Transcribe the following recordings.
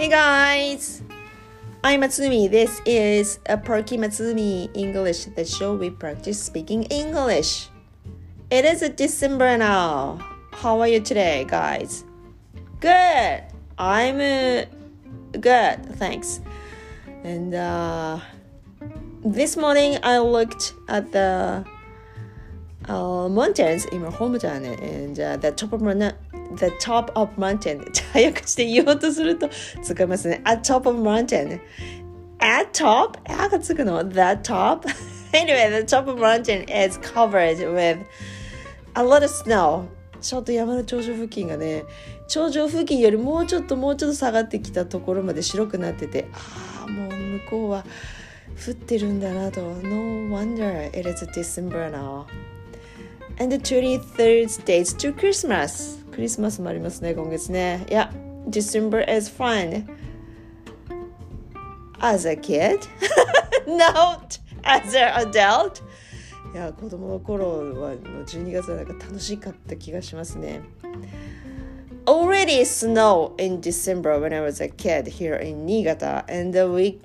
Hey guys! I'm Matsumi. This is a Perky Matsumi English, the show we practice speaking English. It is December now. How are you today, guys? Good. I'm uh, good, thanks. And uh, this morning I looked at the uh, mountains in my hometown and uh, the top of my the top of mountain 早くして言おうとすると使いますね at top of mountain at top あがつくの the top anyway the top of mountain is covered with a lot of snow ちょっと山の頂上付近がね頂上付近よりもうちょっともうちょっと下がってきたところまで白くなっててああもう向こうは降ってるんだなと No wonder it is December now and the 23rd days to Christmas クリスマスもありますね今月ね Yeah December is fun as a kid not as an adult いや子供の頃はの12月はなんか楽しかった気がしますね Already snow in December when I was a kid here in Niigata and we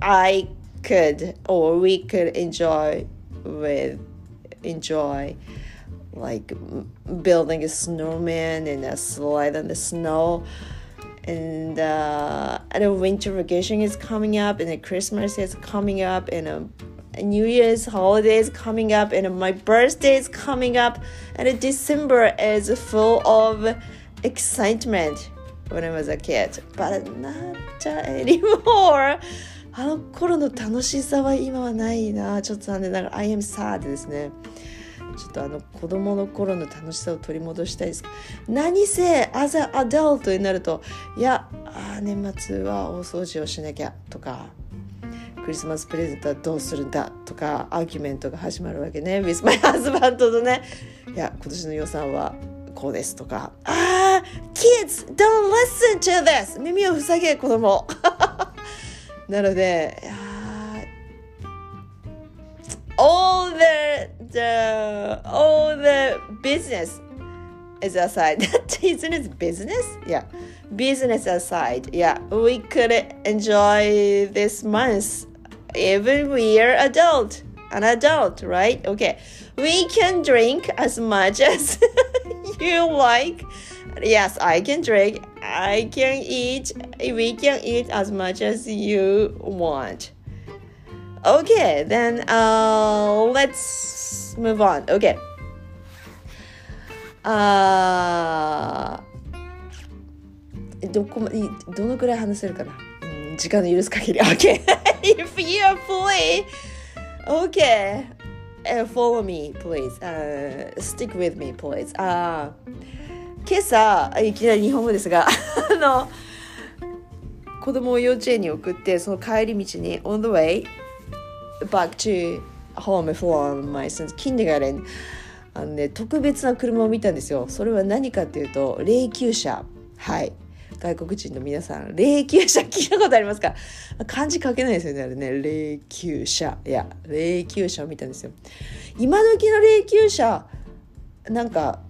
I could or we could enjoy with enjoy like building a snowman and a slide on the snow and uh, and a winter vacation is coming up and the christmas is coming up and a, a new year's holiday is coming up and my birthday is coming up and december is full of excitement when i was a kid but not anymore あの頃の楽しさは今はないなちょっと残念ながら I am sad ですね ちょっとあの子供の頃の楽しさを取り戻したいです。何せ as an adult になるといやあ年末は大掃除をしなきゃとかクリスマスプレゼントはどうするんだとかアーキュメントが始まるわけね。With my husband とね。いや今年の予算はこうですとか。ああ kids don't listen to this! 耳を塞げ子供。なのでいや all the the all the business is aside. Isn't it business? Yeah. Business aside. Yeah. We could enjoy this month even we are adult. An adult, right? Okay. We can drink as much as you like. Yes, I can drink. I can eat. We can eat as much as you want. Okay, then uh, let's move on. Okay. あーどこまどのくらい話せるかな、うん、時間の許す限り。Okay. If you are free. Okay. Uh, follow me, please. Uh, stick with me, please. あ今朝、いきなり日本語ですが、あの、子供を幼稚園に送って、その帰り道に、on the way, back to home from my son's kindergarten あのね特別な車を見たんですよ。それは何かっていうと霊柩車。はい。外国人の皆さん霊柩車 聞いたことありますか？漢字書けないですよねあれね。霊柩車。いや霊柩車を見たんですよ。今時の霊柩車なんか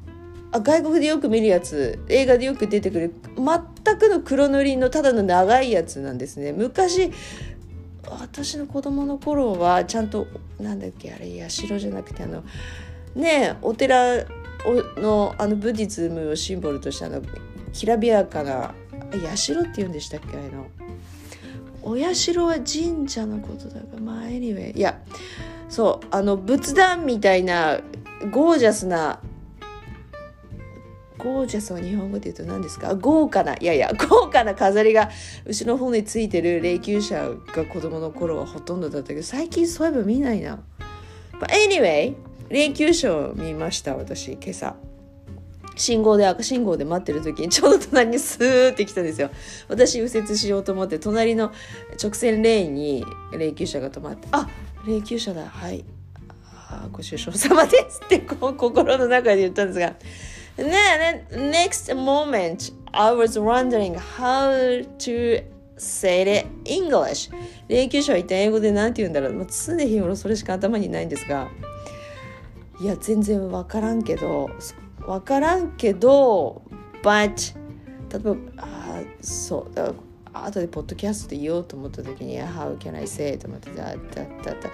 あ外国でよく見るやつ映画でよく出てくる全くの黒塗りのただの長いやつなんですね。昔私の子供の頃はちゃんとなんだっけあれ社じゃなくてあのねお寺のあのブディズムをシンボルとしたのきらびやかな社って言うんでしたっけあの。お社は神社のことだからまあ anyway いやそうあの仏壇みたいなゴージャスなゴージャスは日本語で言うと何ですか？豪華ないやいや豪華な飾りが後ろの方についてる霊柩車が子供の頃はほとんどだったけど最近そういえば見ないな。But anyway 霊柩車を見ました私今朝。信号で赤信号で待ってる時にちょうど隣にスーって来たんですよ。私右折しようと思って隣の直線レーンに霊柩車が止まってあ霊柩車だはいあご愁傷様ですってこう心の中で言ったんですが then next moment, I was wondering how to say it in English. 霊柩車は一体英語で何て言うんだろう。まあ、常日頃それしか頭にないんですが。いや、全然わからんけど、わからんけど、but 例えば、あそう、後でポッドキャストで言おうと思った時に How can I say と思ってだだだだ。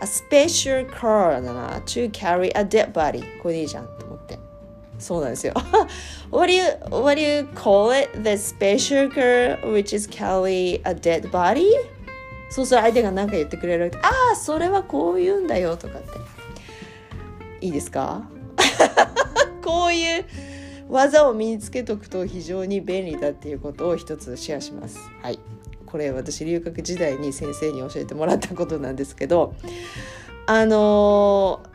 A special car だな to carry a dead body これでいいじゃん。と思って。そうなんですよ what, do you, what do you call it? The special car which is carry a dead body? そうする相手が何か言ってくれるああそれはこう言うんだよとかっていいですか？こういう技を身につけとくと非常に便利だっていうことを一つシェアします。はい、これ私留学時代に先生に教えてもらったことなんですけどあのー、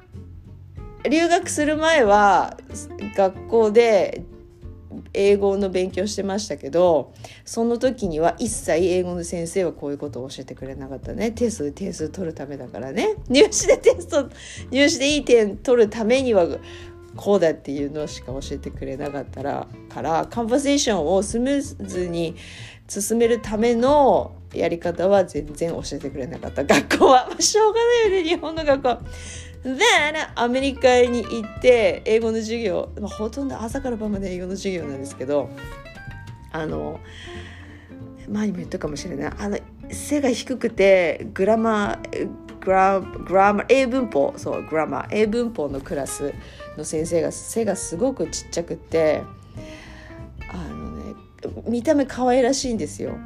留学する前は学校で英語の勉強してましたけどその時には一切英語の先生はこういうことを教えてくれなかったね。テストで点数取るためだからね。入試でテスト入試でいい点取るためにはこうだっていうのしか教えてくれなかったらからカンバセーションをスムーズに進めるためのやり方は全然教えてくれなかった。学校は、しょうがないよね日本の学校 Then アメリカに行って英語の授業、まあ、ほとんど朝から晩まで英語の授業なんですけどあの前にも言ったかもしれないあの背が低くてグラマーグラグラマ英文法そうグラマー英文法のクラスの先生が背がすごくちっちゃくてあのね見た目可愛らしいんですよ。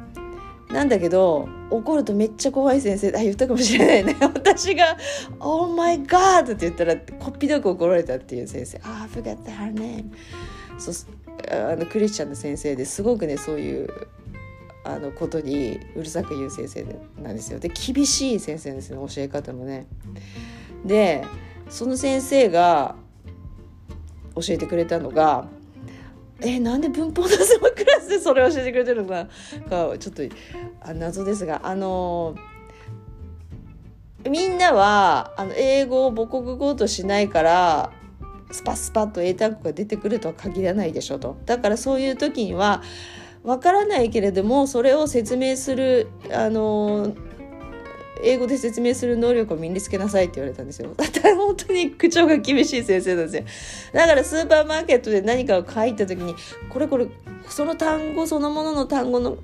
なんだけど怒るとめっちゃ怖い先生あ言ったかもしれないね。私が「Oh my God!」って言ったらこっぴどく怒られたっていう先生「あ、ah, I forgot her name」そうあのクリスチャンの先生ですごくねそういうあのことにうるさく言う先生なんですよ。で厳しい先生ですね教え方もね。でその先生が教えてくれたのがえなんで文法のそのでそれを教えてくれてるのかがちょっとあ謎ですがあのみんなはあの英語を母国語としないからスパスパッと英単語が出てくるとは限らないでしょと。だからそういう時にはわからないけれどもそれを説明するあの英語で説明する能力を身につけなさいって言われたんですよ。だったら本当に口調が厳しい先生なんですよ。だからスーパーマーケットで何かを書いた時にこれこれその単語そのものの単語の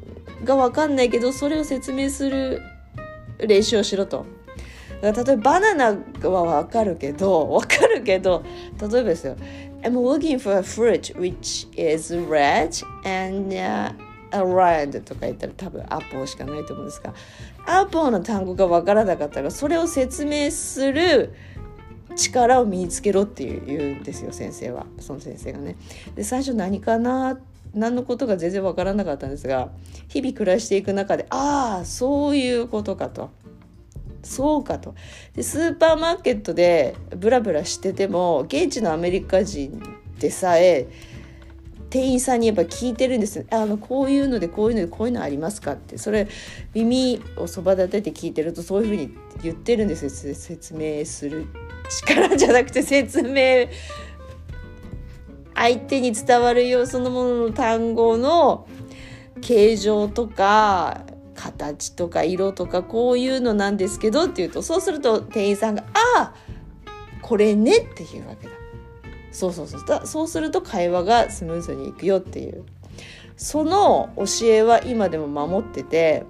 が分かんないけどそれを説明する練習をしろと。例えばバナナは分かるけど分かるけど例えばですよ I'm looking for a fruit which is red and、uh, around とか言ったら多分アポしかないと思うんですがアポの単語が分からなかったらそれを説明する力を身につけろっていう言うんですよ先生はその先生がね。で最初何かな何のことが全然分からなかったんですが日々暮らしていく中でああそういうことかと。そうかとでスーパーマーケットでブラブラしてても現地のアメリカ人でさえ店員さんにやっぱ聞いてるんです。あのこういうのでこういうのでこういうのありますかって。それ耳をそば立てて聞いてるとそういうふうに言ってるんですよ。説明する力じゃなくて説明相手に伝わるようそのものの単語の形状とか形とか色とかこういうのなんですけどって言うとそうすると店員さんが「ああこれね」っていうわけだ。そうそうそう。だそうすると会話がスムーズにいくよっていう。その教えは今でも守ってて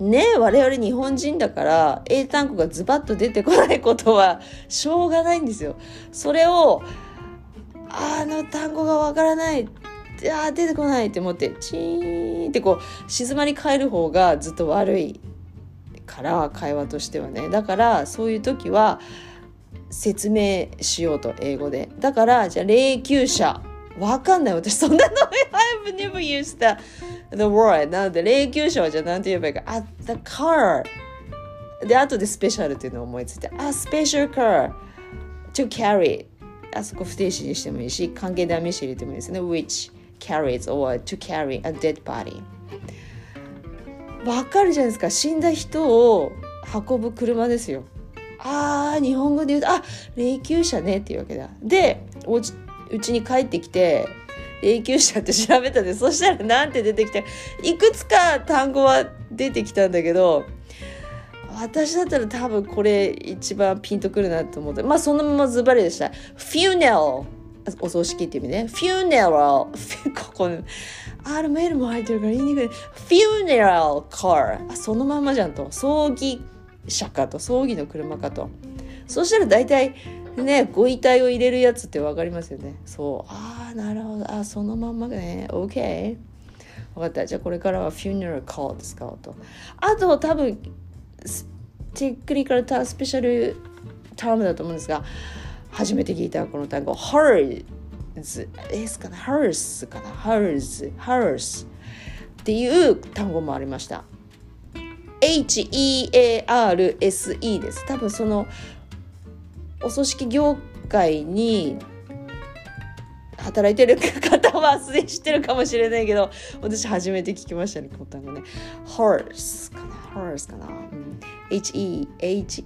ね我々日本人だから英単語がズバッと出てこないことはしょうがないんですよ。それをあの単語がわからない。あ出てこないって思ってチーンってこう静まり返る方がずっと悪いから会話としてはね。だからそういう時は説明しようと英語で。だからじゃあ霊柩車。わかんない。私そんなの I've never used the, the word なので霊柩車はじゃあ何て言えばいいか。あ the car で後でスペシャルっていうのを思いついてあ special car to carry あそこ不定詞にしてもいいし関係ダメ詞入れてもいいですね。which carries or to carry a dead body わかるじゃないですか。死んだ人を運ぶ車ですよ。ああ日本語で言うとあ霊柩車ねっていうわけだ。でおうちに帰ってきて霊柩車って調べたでそしたらなんて出てきていくつか単語は出てきたんだけど私だったら多分これ一番ピンとくるなと思ってまあそのままズバリでした。フューネルお葬式っていう意味ね。funeral ここ R も L も入ってるから言いにくい。funeral car あそのままじゃんと。葬儀車かと葬儀の車かと。そしたら大体ねご遺体を入れるやつって分かりますよね。そう。ああなるほど。あそのまんまね。OK 分かった。じゃあこれからは funeral call で使おうと。あと多分テクニカルタスペシャルタームだと思うんですが初めて聞いたこの単語。Hers えすかな hers かな。Hers hers っていう単語もありました。HEARSE です。多分そのお葬式業界に働いてる方はすでに知ってるかもしれないけど私初めて聞きましたねこの単語ね。horse かな？horse かな、うん、HEHEARS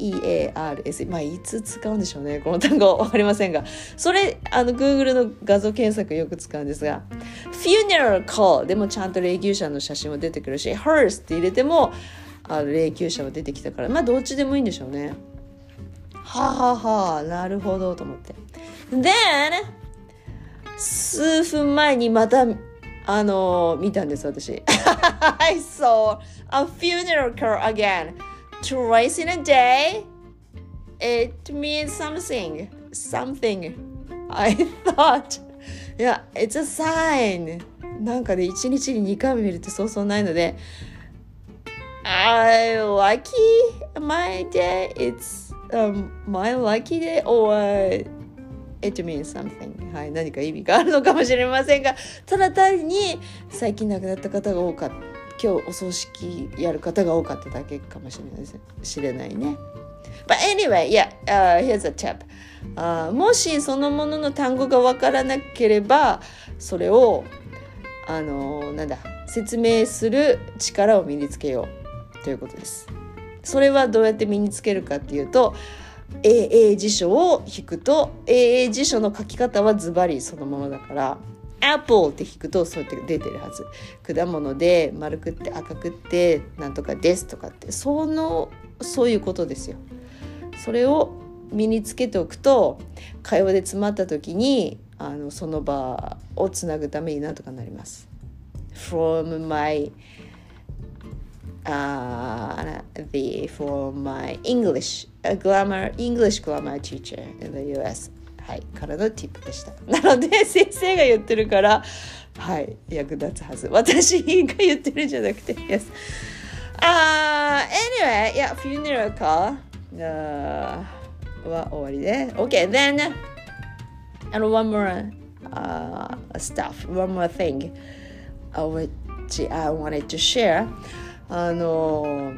まあいつ使うんでしょうねこの単語分かりませんが。それあの Google の画像検索よく使うんですが。funeral call でもちゃんと霊柩車の写真も出てくるし hearse って入れてもあの霊柩車も出てきたから。まあどっちでもいいんでしょうね。はあ、はあはあ、なるほどと思って。Then 数分前にまたあの見たんです私。I saw a funeral car again. Twice in a day. It means something. Something. I thought. いや it's a sign. なんかね一日に2回も見るってそうそうないので。I lucky my day. It's、um, my lucky day or it means something. はい何か意味があるのかもしれませんがただ単に最近亡くなった方が多かった。今日お葬式やる方が多かっただけかもしれないです知れないね。But anyway, yeah,、uh, here's a tip、uh, もしそのものの単語がわからなければそれをあのなんだ説明する力を身につけよう。ということです。それはどうやって身につけるかっていうと AA 辞書を引くと AA 辞書の書き方はズバリそのままだから Apple って引くとそうやって出てるはず。果物で丸くって赤くってなんとかですとかってそのそういうことですよ。それを身につけておくと会話で詰まった時にあのその場をつなぐためになんとかなります。From my uh, the for my English a grammar English grammar teacher in the US はいからの tip でしたなので先生が言ってるからはい役立つはず私が言ってるんじゃなくて Yes uh, anyway yeah funeral car uh, は終わりで OK then and one more uh, stuff one more thing uh, which I wanted to share あの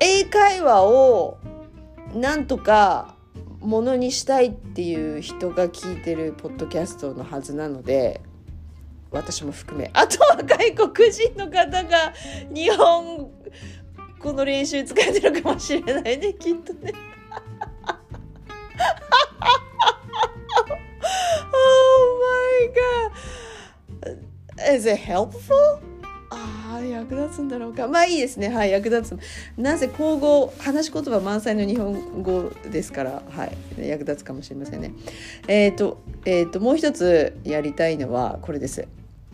英会話をなんとかものにしたいっていう人が聞いてるポッドキャストのはずなので私も含めあとは外国人の方が日本語の練習使えてるかもしれないねきっとね。oh my god! Is it helpful? ああ役立つんだろうか。まあいいですね。はい役立つ。なぜ口語話し言葉満載の日本語ですから。はい役立つかもしれませんね。えっ、ー、とえっ、ー、ともう一つやりたいのはこれです。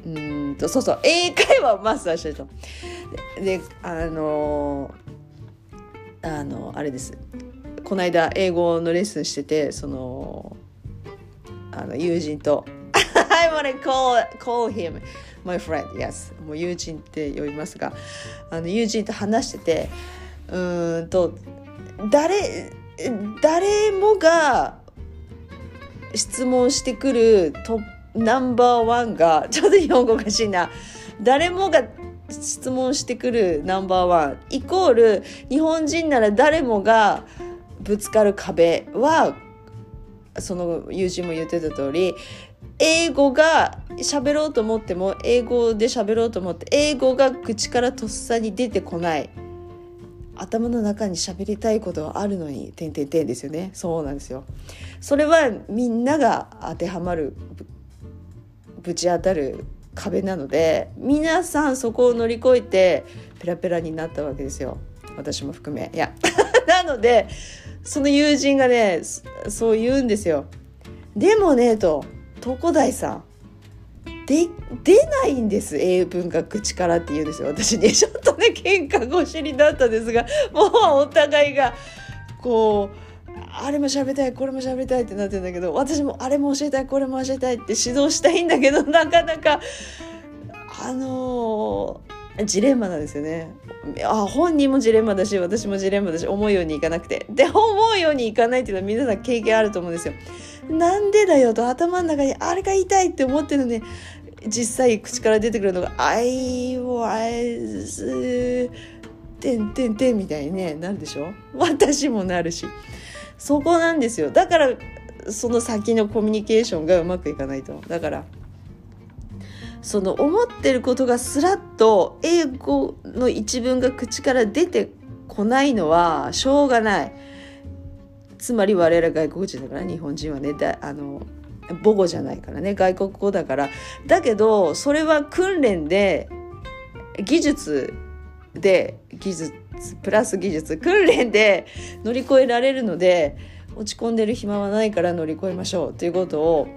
うんとそうそう英会話をマスターしたいとであのあのあれです。この間英語のレッスンしててそのあの友人と I wanna call, call him my friend, yes. もう友人って呼びますが、あの友人と話してて、うんと、誰、誰もが質問してくるトナンバーワンが、ちょっと日本語おかしいな。誰もが質問してくるナンバーワンイコール日本人なら誰もがぶつかる壁はその友人も言ってた通り英語が喋ろうと思っても英語で喋ろうと思って英語が口からとっさに出てこない。頭の中に喋りたいことはあるのに「てんてんてん」ですよね。そうなんですよ。それはみんなが当てはまるぶち当たる壁なので皆さんそこを乗り越えてペラペラになったわけですよ。私も含め。いや。なのでその友人がねそう言うんですよ。でもねと。床大さん。で出ないんです。英文が口からって言うんですよ。私ね ちょっとね喧嘩腰になったんですがもうお互いがこうあれも喋りたいこれも喋りたいってなってるんだけど私もあれも教えたいこれも教えたいって指導したいんだけど なかなかあのー、ジレンマなんですよね。あ本人もジレンマだし私もジレンマだし思うようにいかなくて。で思うようにいかないっていうのは皆さん経験あると思うんですよ。なんでだよと頭の中にあれが言いたいって思ってるのに実際口から出てくるのが「I was」てんてんてんみたいに、ね、なるでしょ？私もなるし。そこなんですよ。だからその先のコミュニケーションがうまくいかないと。だからその思ってることがスラッと英語の一文が口から出てこないのはしょうがない。つまり我々外国人だから日本人はねあの母語じゃないからね外国語だから。だけどそれは訓練で技術で技術プラス技術訓練で乗り越えられるので落ち込んでる暇はないから乗り越えましょうということを。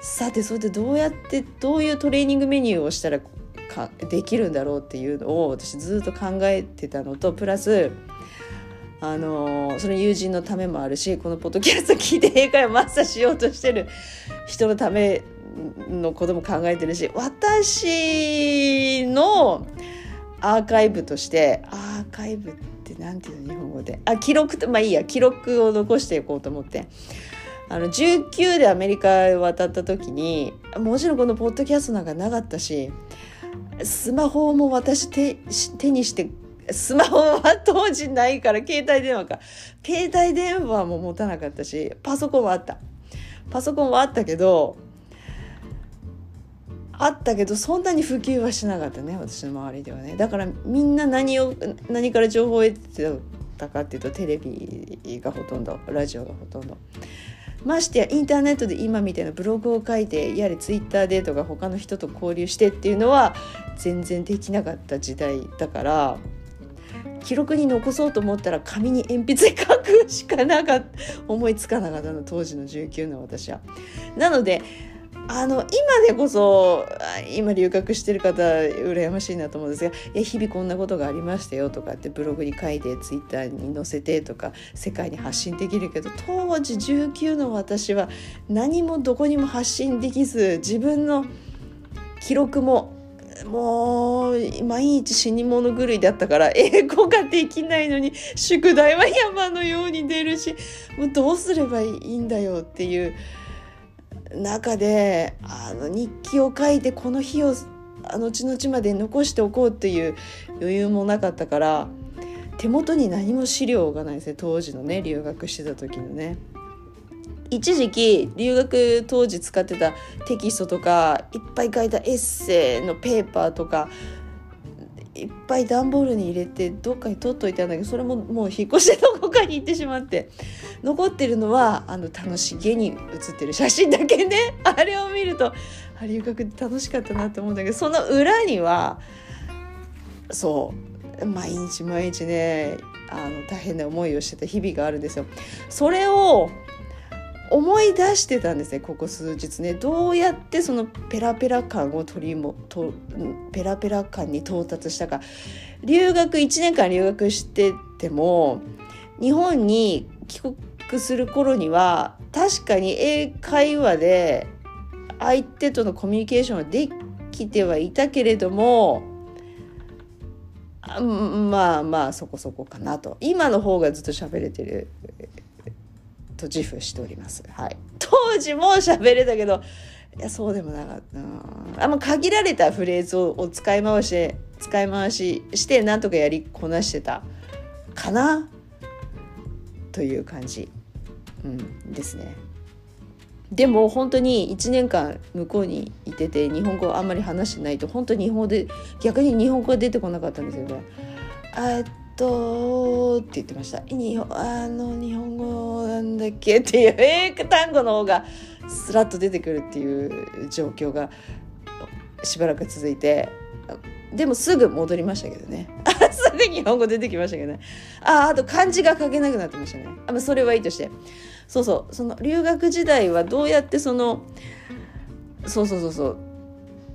さてそれでどうやってどういうトレーニングメニューをしたらかできるんだろうっていうのを私ずっと考えてたのとプラスあのその友人のためもあるしこのポッドキャスト聞いて英会話マスターしようとしてる人のためのことも考えてるし私のアーカイブとしてアーカイブって何て言うの日本語で。あ記録とまあいいや記録を残していこうと思って。あの19でアメリカへ渡った時にもちろんこのポッドキャストなんかなかったしスマホも私手手にしてスマホは当時ないから携帯電話か。携帯電話も持たなかったしパソコンはあった。パソコンはあったけどあったけどそんなに普及はしなかったね私の周りではね。だからみんな何を何から情報を得てたかっていうとテレビがほとんどラジオがほとんど。ましてやインターネットで今みたいなブログを書いてやれツイッターでとか他の人と交流してっていうのは全然できなかった時代だから記録に残そうと思ったら紙に鉛筆で書くしかなかった思いつかなかったの当時の19の私は。なのであの今でこそ今留学してる方羨ましいなと思うんですがいや日々こんなことがありましたよとかってブログに書いてツイッターに載せてとか世界に発信できるけど当時19の私は何もどこにも発信できず自分の記録ももう毎日死に物狂いだったから 英語ができないのに宿題は山のように出るしもうどうすればいいんだよっていう。中であの日記を書いてこの日を後々まで残しておこうっていう余裕もなかったから手元に何も資料がないですね当時のね留学してた時のね。一時期留学当時使ってたテキストとかいっぱい書いたエッセイのペーパーとかいっぱい段ボールに入れてどっかに取っといたんだけどそれももう引っ越してどこかに行ってしまって残ってるのはあの楽しげに写ってる写真だけね あれを見るとあ留学楽しかったなって思うんだけどその裏にはそう毎日毎日ねあの大変な思いをしてた日々があるんですよ。それを思い出してたんですねここ数日ね。どうやってそのペラペラ感を取りもとペラペラ感に到達したか。留学1年間留学してても日本に帰国する頃には確かに英会話で相手とのコミュニケーションはできてはいたけれどもまあまあそこそこかなと。今の方がずっと喋れてる。と自負しております。はい、当時も喋れたけどいやそうでもなかったあんま限られたフレーズを使い回して使い回ししてなんとかやりこなしてたかな？という感じ、うん、ですね。でも本当に1年間向こうにいてて日本語あんまり話してないと本当に日本語で逆に日本語が出てこなかったんですよね。とって言ってました。日本あの日本語なんだっけっていう英語単語の方がスラッと出てくるっていう状況がしばらく続いてでもすぐ戻りましたけどね。すぐ日本語出てきましたけどね。ああと漢字が書けなくなってましたね。あ、まあ、それはいいとして。そうそう。その留学時代はどうやってそのそうそうそうそう。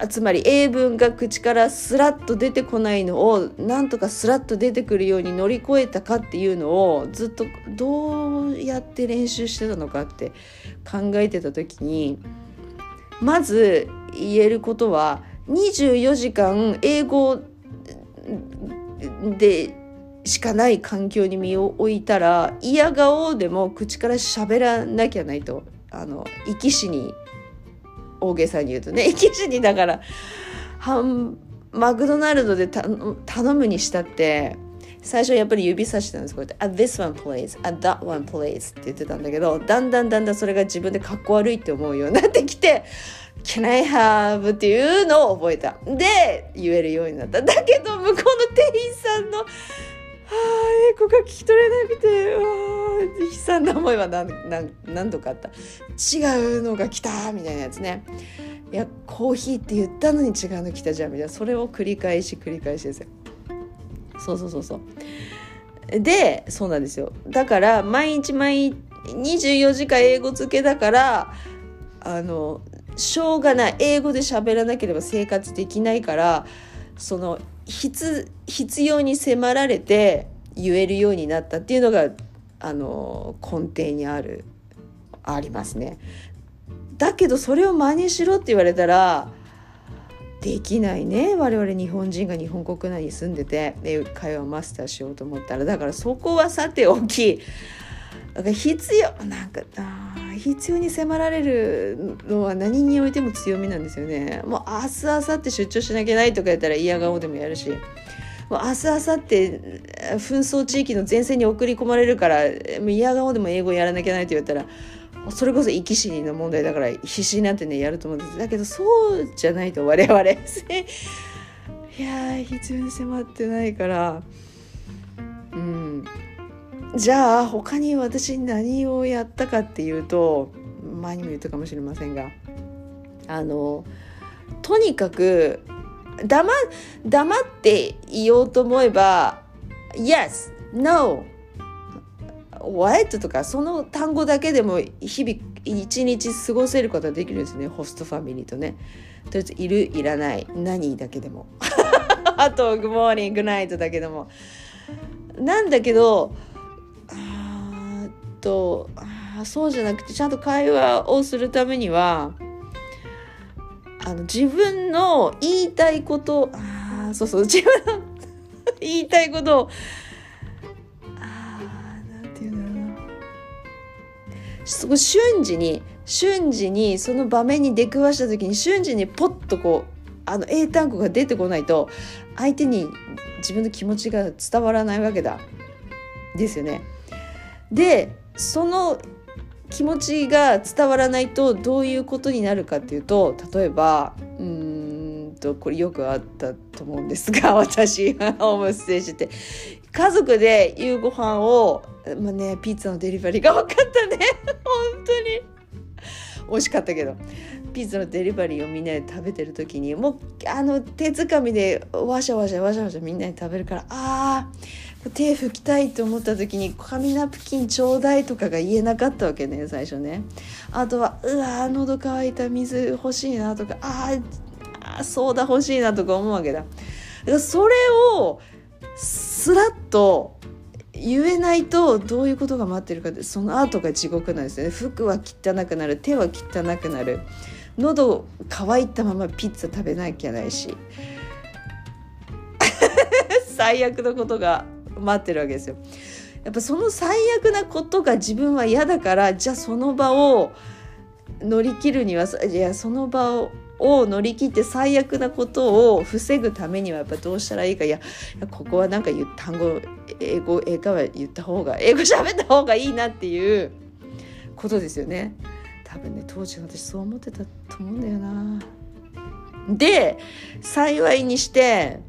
つまり英文が口からスラッと出てこないのをなんとかスラッと出てくるように乗り越えたかっていうのをずっとどうやって練習してたのかって考えてた時にまず言えることは24時間英語でしかない環境に身を置いたら嫌顔でも口から喋らなきゃないとあの生き死に大げさに言うとね生き死にだからマクドナルドで頼むにしたって最初やっぱり指さしてたんですこうやって「at this one please at that one please」って言ってたんだけどだんだんだんだんそれが自分でかっこ悪いって思うようになってきて Can I have? っていうのを覚えた。で、言えるようになった。だけど、向こうの店員さんの、英語が聞き取れなくて、あ悲惨な思いは何何何度かあった。違うのが来たみたいなやつね。いや、コーヒーって言ったのに違うの来たじゃんみたいな。それを繰り返し繰り返しですよ。そうそうそうそう。で、そうなんですよ。だから、毎日毎日24時間英語付けだから、あのしょうがない英語で喋らなければ生活できないからその必要に迫られて言えるようになったっていうのがあの根底にあるありますね。だけどそれを真似しろって言われたらできないね。我々日本人が日本国内に住んでて。会話をマスターしようと思ったら。だからそこはさておきだから必要なんかあ必要に迫られるのは何においても強みなんですよね。もう明日明後日出張しなきゃいけないとか言ったら嫌顔でもやるし。もう明日明後日紛争地域の前線に送り込まれるから嫌顔でも英語やらなきゃいけないと言ったらそれこそ生き死にの問題だから必死になってねやると思うんですだけどそうじゃないと我々いや必要に迫ってないからうんじゃあ他に私何をやったかっていうと前にも言ったかもしれませんがあのとにかく黙黙って言おうと思えば「Yes」「No」「What」とかその単語だけでも日々一日過ごせることができるんですねホストファミリーとね。とりあえずいるいらない何だけでも あと「Good morning」「Good night」だけでも。なんだけどとあそうじゃなくてちゃんと会話をするためにはあの自分の言いたいことあそうそう自分の言いたいことをあなんていうんだろうな。すごい瞬時に瞬時にその場面に出くわした時に瞬時にポッとこうあの英単語が出てこないと相手に自分の気持ちが伝わらないわけだ。ですよね。でその気持ちが伝わらないとどういうことになるかっていうと例えばうんとこれよくあったと思うんですが 私ホームステージって。家族で夕ご飯をまあねピッツァのデリバリーが分かったね。本当に。美味しかったけど。ピッツァのデリバリーをみんなで食べてる時にもうあの手づかみでわしゃわしゃわしゃわしゃみんなで食べるからあー手拭きたいと思った時に紙ナプキンちょうだいとかが言えなかったわけね最初ね。あとはうわ喉乾いた水欲しいなとかああソーダ欲しいなとか思うわけだ。だそれをスラッと言えないとどういうことが待ってるかってその後が地獄なんですよね。服は汚くなる手は汚くなる。喉乾いたままピッツァ食べなきゃないし。最悪のことが待ってるわけですよ。やっぱその最悪なことが自分は嫌だからじゃあその場を乗り切るにはいやその場をを乗り切って最悪なことを防ぐためにはやっぱどうしたらいいかいやここはなんか単語英語英会話言った方が英語喋った方がいいなっていうことですよね多分ね当時私そう思ってたと思うんだよな。で幸いにして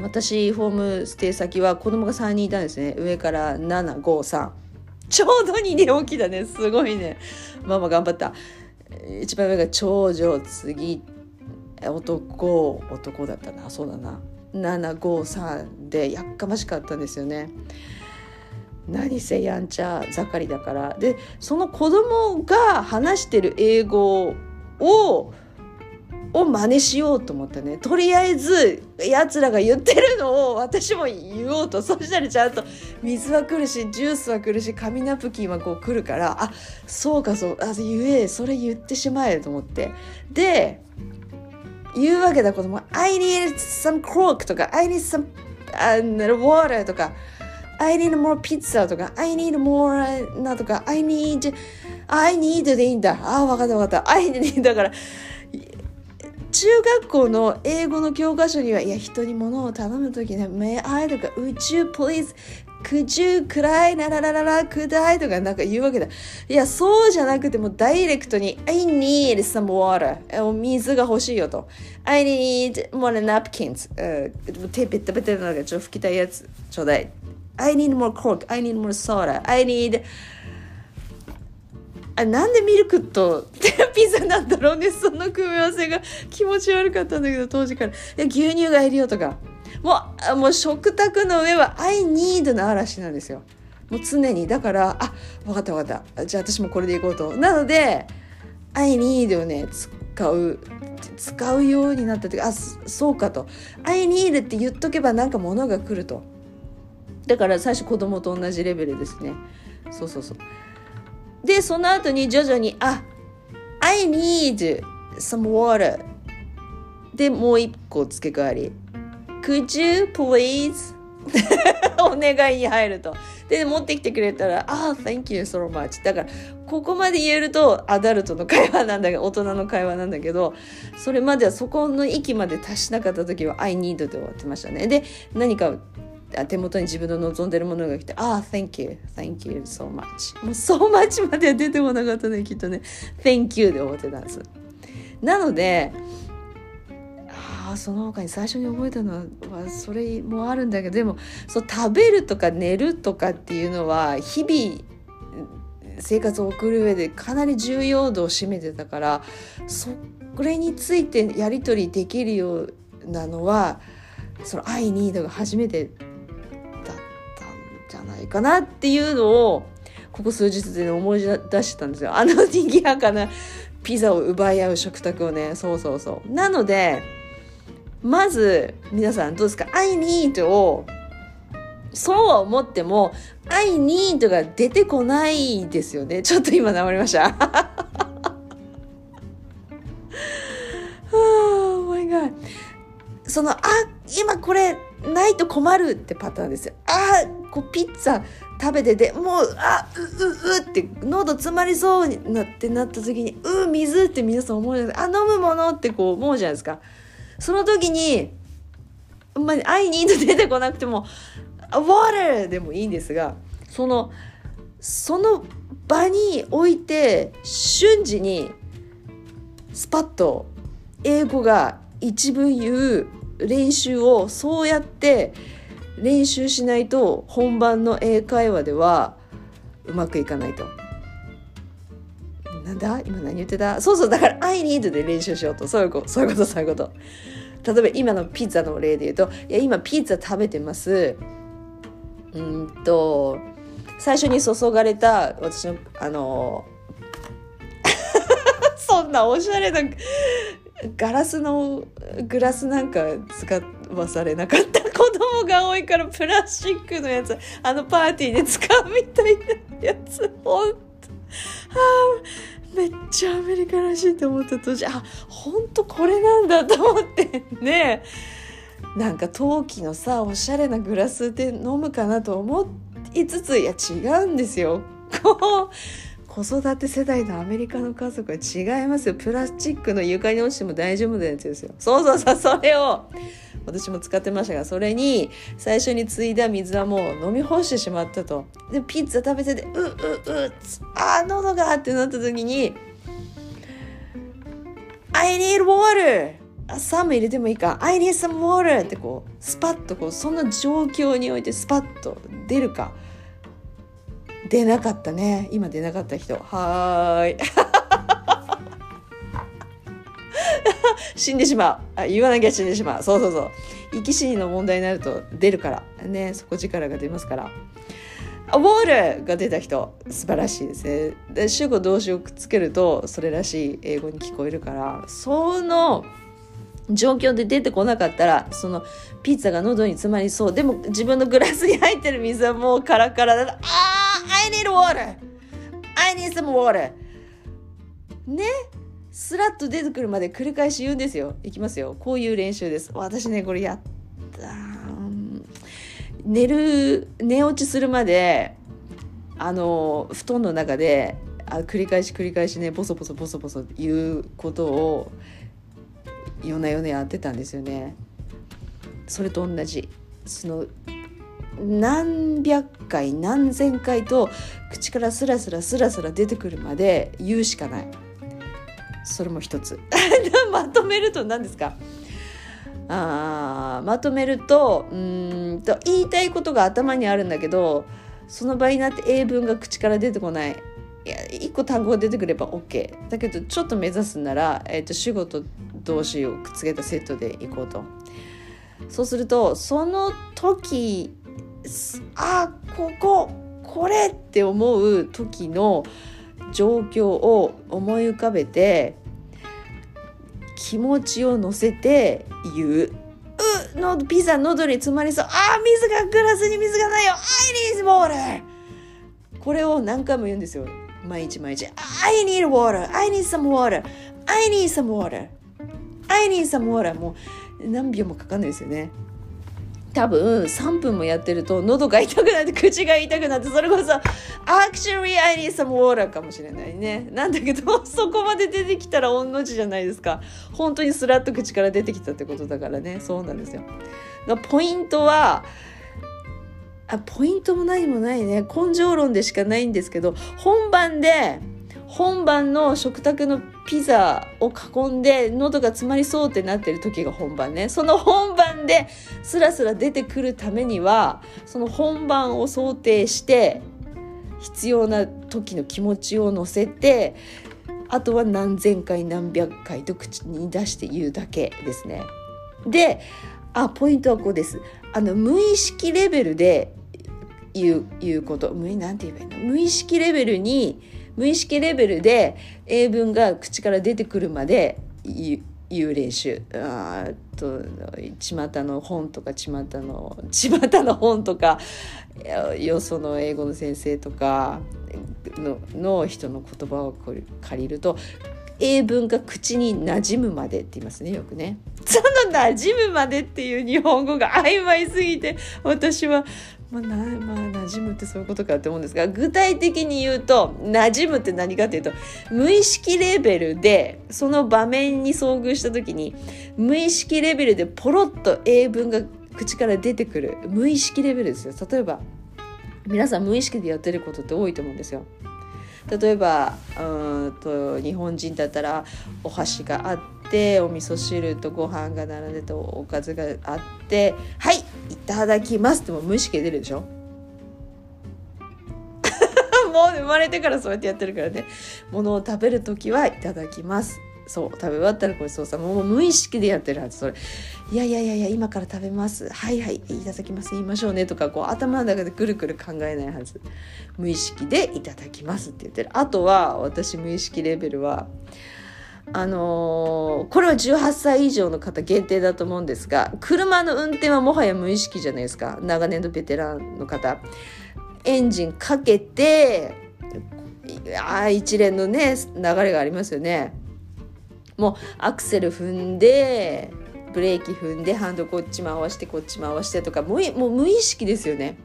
私ホームステイ先は子供が3人いたんですね。上から753ちょうどに寝起きだね。すごいね。ママ頑張った。一番上が長女次男男だったな。そうだな。753でやっかましかったんですよね。何せやんちゃ盛りだから。でその子供が話してる英語をを真似しようと思ったね。とりあえずやつらが言ってるのを私も言おうと。そしたらちゃんと水は来るしジュースは来るし紙ナプキンはこう来るからあそうかそうあ言えそれ言ってしまえと思って。で言うわけだ子供 I need some cork とか I need some、uh, water とか I need more pizza とか I need more なとか I need I need でいいんだ。あ分かった分かった。I need だから中学校の英語の教科書には、いや、人に物を頼むときね、May I とか、Would you please, could you, くらい、ならららら、くだいとかなんか言うわけだ。いや、そうじゃなくてもダイレクトに、I need some water. 水が欲しいよと。I need more napkins. 手ペッタペタなんかちょっと拭きたいやつちょうだい。I need more cork. I need more soda. I need あなんでミルクとピザなんだろうねその組み合わせが気持ち悪かったんだけど当時から「牛乳がいるよ」とか。もうもう食卓の上は「I need」の嵐なんですよ。もう常に。だからあ分かった分かった。じゃあ私もこれでいこうと。なので「I need」をね使う。使うようになったというかあそうかと「I need」って言っとけばなんか物が来ると。だから最初子供と同じレベルですね。そうそうそう。で、その後に徐々に、あ、I need some water で、もう一個付け替わり。Could you please? お願いに入ると。で、持ってきてくれたら、あ、ah, thank you so much. だから、ここまで言えるとアダルトの会話なんだけど、大人の会話なんだけど、それまではそこの域まで達しなかった時は I need で終わってましたね。で、何か手元に自分の望んでるものが来て、ああ、thank you, thank you so much. もう so much までは出てこなかったね、きっとね。thank you で終わってたんです。なので、ああ、その他に最初に覚えたのは、それもあるんだけど、でも、そう食べるとか寝るとかっていうのは、日々、生活を送る上でかなり重要度を占めてたからそれについてやり取りできるようなのはその「I need」が初めてじゃないかなっていうのをここ数日で、思い出してたんですよ。あの賑やかなピザを奪い合う食卓をね。そうそうそう。なのでまず皆さんどうですか？I need をそうは思っても I need が出てこないですよね。ちょっと今治りました。oh my god そのあ今これないと困るってパターンですよ。あこうピッツァ食べててもうあうううって喉詰まりそうになってなった時にう水って皆さん思うじゃないですか。あ飲むものってこう思うじゃないですか。その時にまあ、I need 出てこなくても water でもいいんですがそのその場に置いて瞬時にスパッと英語が一文言う練習をそうやって練習しないと本番の英会話ではうまくいかないと。なんだ？今何言ってた？そうそうだから I need で練習しようと。そういうこと。そういうことそういうこと。例えば今のピッツァの例で言うといや今ピッツァ食べてます。うんと最初に注がれた私のあの そんなおしゃれなガラスのグラスなんか使っわされなかった。子供が多いからプラスチックのやつ。あのパーティーで使うみたいなやつ。ほんとあめっちゃアメリカらしいと思った。当時あ本当これなんだと思って。ねなんか陶器のさおしゃれなグラスで飲むかなと思いつついや違うんですよ。こう子育て世代のアメリカの家族は違いますよ。プラスチックの床に落ちても大丈夫なやつですよ。そうそうそうそれを私も使ってましたがそれに最初に継いだ水はもう飲み干してしまったと。でピッツァ食べててうううあ喉がってなった時に I need water! サム入れてもいいか。I need some water! ってこうスパッとこうそんな状況においてスパッと出るか。出なかったね。今出なかった人。はーい。死んでしまう。あ言わなきゃ死んでしまう。そうそうそう。生き死にの問題になると出るから。ねそこ力が出ますから。ウォールが出た人。素晴らしいですね。で主語動詞をくっつけるとそれらしい英語に聞こえるから。その状況で出てこなかったらそのピッツァが喉に詰まりそう。でも自分のグラスに入ってる水はもうカラカラだああ I need water. I need some water. ねスラッと出てくるまで繰り返し言うんですよ。いきますよ。こういう練習です。私ねこれやった。寝る寝落ちするまであの布団の中であ繰り返し繰り返しねボソボソボソボソ言うことを夜な夜なやってたんですよね。それと同じ。その何百回何千回と口からスラスラスラスラ出てくるまで言うしかない。それも一つ。まとめると何ですか？あまとめるとうんと言いたいことが頭にあるんだけどその場になって英文が口から出てこない。いや1個単語が出てくれば OK だけどちょっと目指すなら、えーと、主語と動詞をくっつけたセットでいこうと。そうするとその時あこここれって思う時の状況を思い浮かべて気持ちを乗せて言う。うのピザ喉に詰まりそう。あ水がグラスに水がないよ !I need water! これを何回も言うんですよ。毎日毎日。I need water! I need some water! I need some water! I need some water! もう何秒もかかんないですよね。多分3分もやってると喉が痛くなって口が痛くなってそれこそ Actually I need some water かもしれないね。なんだけどそこまで出てきたら御の字じゃないですか。本当にスラッと口から出てきたってことだからね。そうなんですよ。ポイントはあポイントも何もないね。根性論でしかないんですけど本番で本番の食卓のピザを囲んで喉が詰まりそうってなってる時が本番ねその本番でスラスラ出てくるためにはその本番を想定して必要な時の気持ちを乗せてあとは何千回何百回と口に出して言うだけですね。であポイントはこうです。あの無意識レベルで言う言うこと無なんて言えばいいの？無意識レベルに無意識レベルで英文が口から出てくるまで言う練習あと巷の本とか巷の巷の本とかよその英語の先生とかのの人の言葉を借りると英文が口に馴染むまでって言いますねよくね。その馴染むまでっていう日本語が曖昧すぎて私はまあ、なまあ馴染むってそういうことかって思うんですが具体的に言うと馴染むって何かっていうと無意識レベルでその場面に遭遇した時に無意識レベルでポロッと英文が口から出てくる無意識レベルですよ例えば皆さん無意識でやってることって多いと思うんですよ。例えばうんと日本人だったらお箸があってお味噌汁とご飯が並んでておかずがあって「はいいただきます」ってもう無意識で出るでしょ？もう生まれてからそうやってやってるからね。ものを食べる時はいただきます。そう食べ終わったらごちそうさま。もう無意識でやってるはずそれ。いやいやいやいや今から食べます。はいはいいただきます。言いましょうねとかこう頭の中でくるくる考えないはず。無意識でいただきますって言ってる。あとは私無意識レベルはあのー、これは18歳以上の方限定だと思うんですが車の運転はもはや無意識じゃないですか。長年のベテランの方。エンジンかけてあ一連のね流れがありますよね。もうアクセル踏んでブレーキ踏んでハンドこっち回してこっち回してとかもうもう無意識ですよね。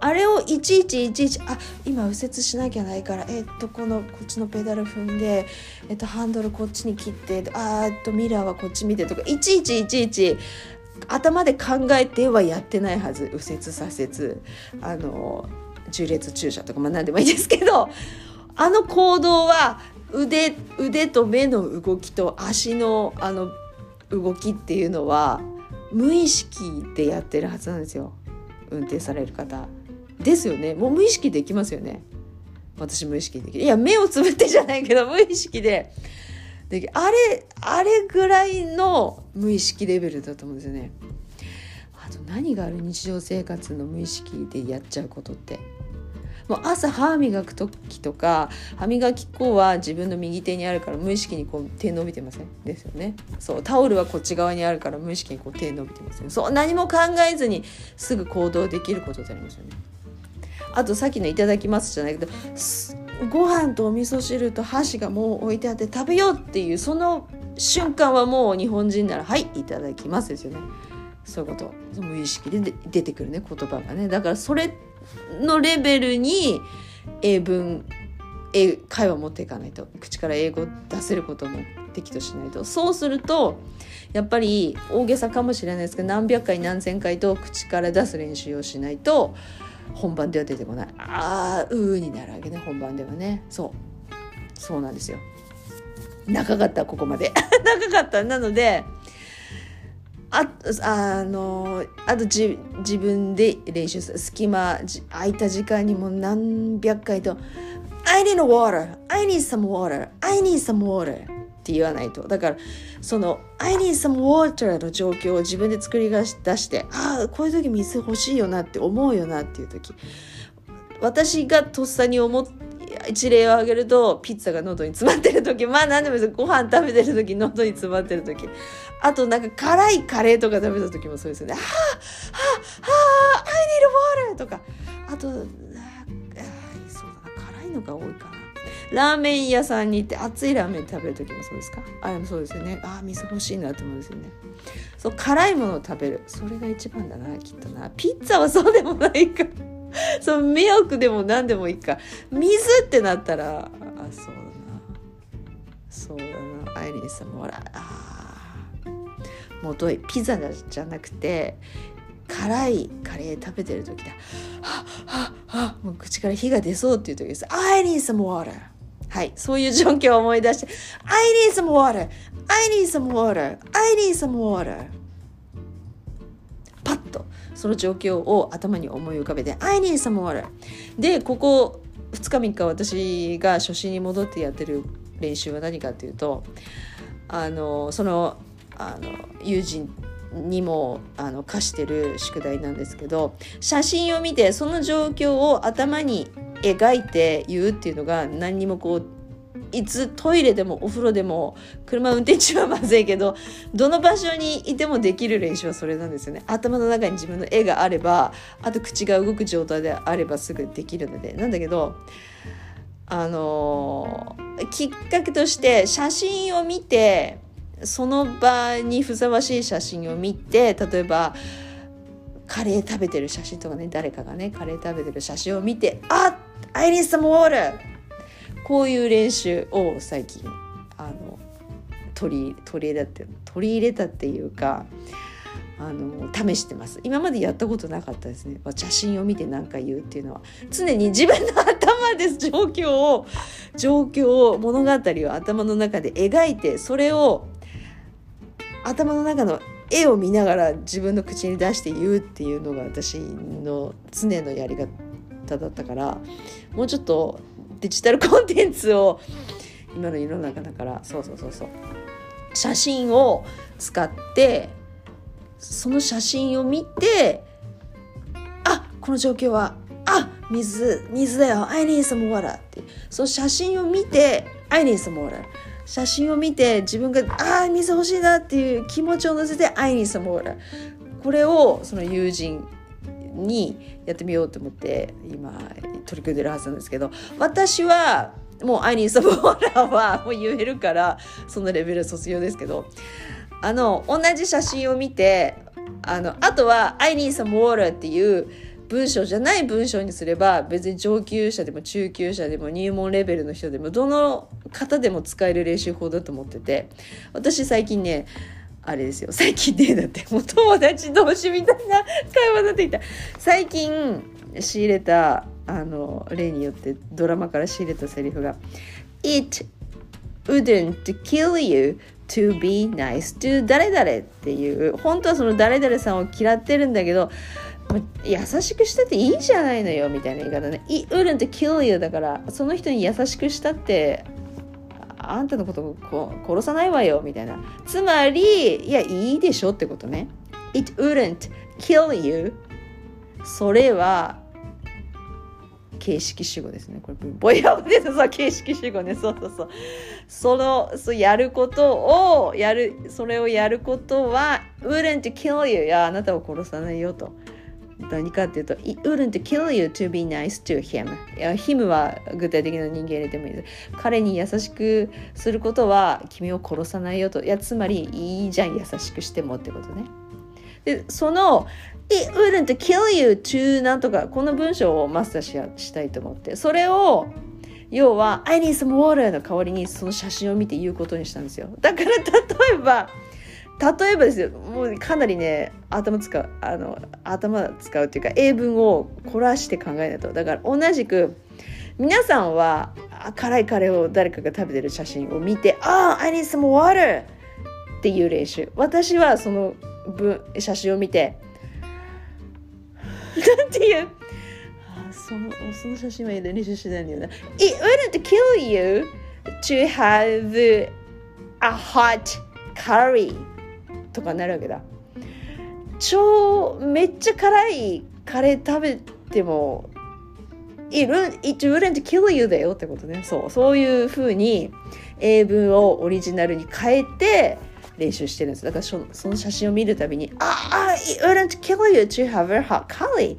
あれをいちいちいちいちあ今右折しなきゃないからえっとこのこっちのペダル踏んで、えっと、ハンドルこっちに切ってあっとミラーはこっち見てとかいちいちいちいち頭で考えてはやってないはず。右折左折あの縦列駐車とかまあ何でもいいですけどあの行動は腕腕と目の動きと足のあの動きっていうのは無意識でやってるはずなんですよ。運転される方。ですよね。もう無意識できますよね。私無意識できる。いや目をつぶってじゃないけど無意識で。であれあれぐらいの無意識レベルだと思うんですよね。あと何がある日常生活の無意識でやっちゃうことって。もう朝歯磨く時とか歯磨き粉は自分の右手にあるから無意識にこう手伸びてません？ですよね。そうタオルはこっち側にあるから無意識にこう手伸びてません。そう何も考えずにすぐ行動できることってありますよね。あとさっきの「いただきます」じゃないけどご飯とお味噌汁と箸がもう置いてあって食べようっていうその瞬間はもう日本人なら「はいいただきます」ですよね。そういうこと。無意識で出てくるね言葉がねだからそれのレベルに英文英会話持っていかないと口から英語出せることもできとしないと。そうするとやっぱり大げさかもしれないですけど何百回何千回と口から出す練習をしないと本番では出てこない。あーうーになるわけね本番ではね。そう。そうなんですよ。長かったここまで。長かった。なのでああのあとじ自分で練習する隙間空いた時間にも何百回と「I need water! I need some water! I need some water」って言わないと。だからその「I need some water」の状況を自分で作り出してああこういう時水欲しいよなって思うよなっていう時。私がとっさに思っ一例を挙げるとピッツァが喉に詰まってる時。まあ何でもいいです。ご飯食べてる時喉に詰まってる時。あとなんか辛いカレーとか食べた時もそうですよね。はあはあはあ I need water! とか。あとあそうだな。辛いのが多いか。な。ラーメン屋さんに行って熱いラーメン食べる時もそうですか？あれもそうですよね。ああ水欲しいなって思うんですよね。そう辛いものを食べる。それが一番だなきっとな。ピッツァはそうでもないか。そう迷惑でも何でもいいか。水ってなったらあそうだな。そうだな。アイリーさんもほらあもといピザじゃなくて辛いカレー食べてる時だ。はっはっはもう口から火が出そうっていう時です。I need some water はい。そういう状況を思い出して I need some water. I need some water. I need some water. パッとその状況を頭に思い浮かべて「I need some water」でここ2日3日私が初心に戻ってやってる練習は何かっていうとあのそのあの友人にもあの課してる宿題なんですけど写真を見てその状況を頭に描いて言うっていうのが何にもこういつトイレでもお風呂でも車運転中はまずいけど どの場所にいてもできる練習はそれなんですよね。頭の中に自分の絵があればあと口が動く状態であればすぐできるので。なんだけどあのきっかけとして写真を見てその場にふさわしい写真を見て例えばカレー食べてる写真とかね誰かがねカレー食べてる写真を見て「あっ I need some water」こういう練習を最近あの取り取り入れた取り入れたっていうかあの試してます。今までやったことなかったですね。写真を見て何か言うっていうのは。常に自分の頭です。状況を状況を物語を頭の中で描いてそれを頭の中の絵を見ながら自分の口に出して言うっていうのが私の常のやり方。だったからもうちょっとデジタル コンテンツを今の世の中だからそうそうそうそう。写真を使ってその写真を見てあこの状況はあ水水だよ。I need some water って。その写真を見て I need some water 写真を見て自分があ水欲しいなっていう気持ちを乗せて I need some water これをその友人にやってみようと思って今取り組んでるはずなんですけど私はもう「アイニー・サブ・ウォーラー」はもう言えるからそのレベル卒業ですけどあの同じ写真を見てあのあとは「アイニー・サブ・ウォーラー」っていう文章じゃない文章にすれば別に上級者でも中級者でも入門レベルの人でもどの方でも使える練習法だと思ってて私最近ねあれですよ。最近ねだってもう友達同士みたいな会話になってきた。最近仕入れたあの例によってドラマから仕入れたセリフが「It wouldn't kill you to be nice to 誰々」っていう本当はその誰々さんを嫌ってるんだけど優しくしたっていいじゃないのよみたいな言い方ね「It wouldn't kill you」だからその人に優しくしたってあんたのことをこ殺さないわよみたいなつまりいやいいでしょってことね It wouldn't kill you それは形式主語ですね。これ文法やでそう形式主語ね。そうそうそう。そのそうやることをやるそれをやることは wouldn't kill you いやあなたを殺さないよと。何かっていうと It wouldn't kill you to be nice to him いや him は具体的な人間入れてもいいです。彼に優しくすることは君を殺さないよと。いやつまりいいじゃん優しくしてもってことね。でその It wouldn't kill you to なんとかこの文章をマスターししたいと思って。それを要は I need some water の代わりにその写真を見て言うことにしたんですよ。だから例えば例えばですよもうかなりね頭使うあの頭使うっていうか英文を凝らして考えないと。だから同じく皆さんは辛いカレーを誰かが食べてる写真を見て「ああ I need some water」っていう練習。私はその文写真を見てなんていうそのその写真は練習しないんだよな It wouldn't kill you to have a hot curry. とかなるわけだ。超めっちゃ辛いカレー食べてもいる It wouldn't kill you だよってことね。そうそういうふうに英文をオリジナルに変えて練習してるんです。だからその写真を見るたびにああ It wouldn't kill you to have a hot curry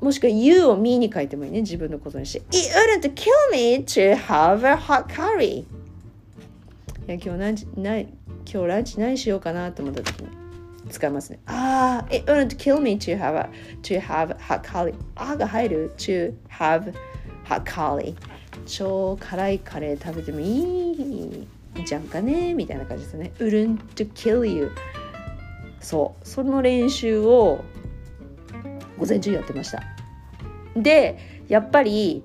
もしくは You を Me に書いてもいいね。自分のことにして。It wouldn't kill me to have a hot curry いや今日何時ない今日ランチ何しようかなと思った時に使いますね。ああ、it wouldn't kill me to have a, to have hot curry. あが入る？to have hot curry. 超辛いカレー食べてもいい？じゃんかね？みたいな感じですね。wouldn't kill you. そう、その練習を午前中やってました。で、やっぱり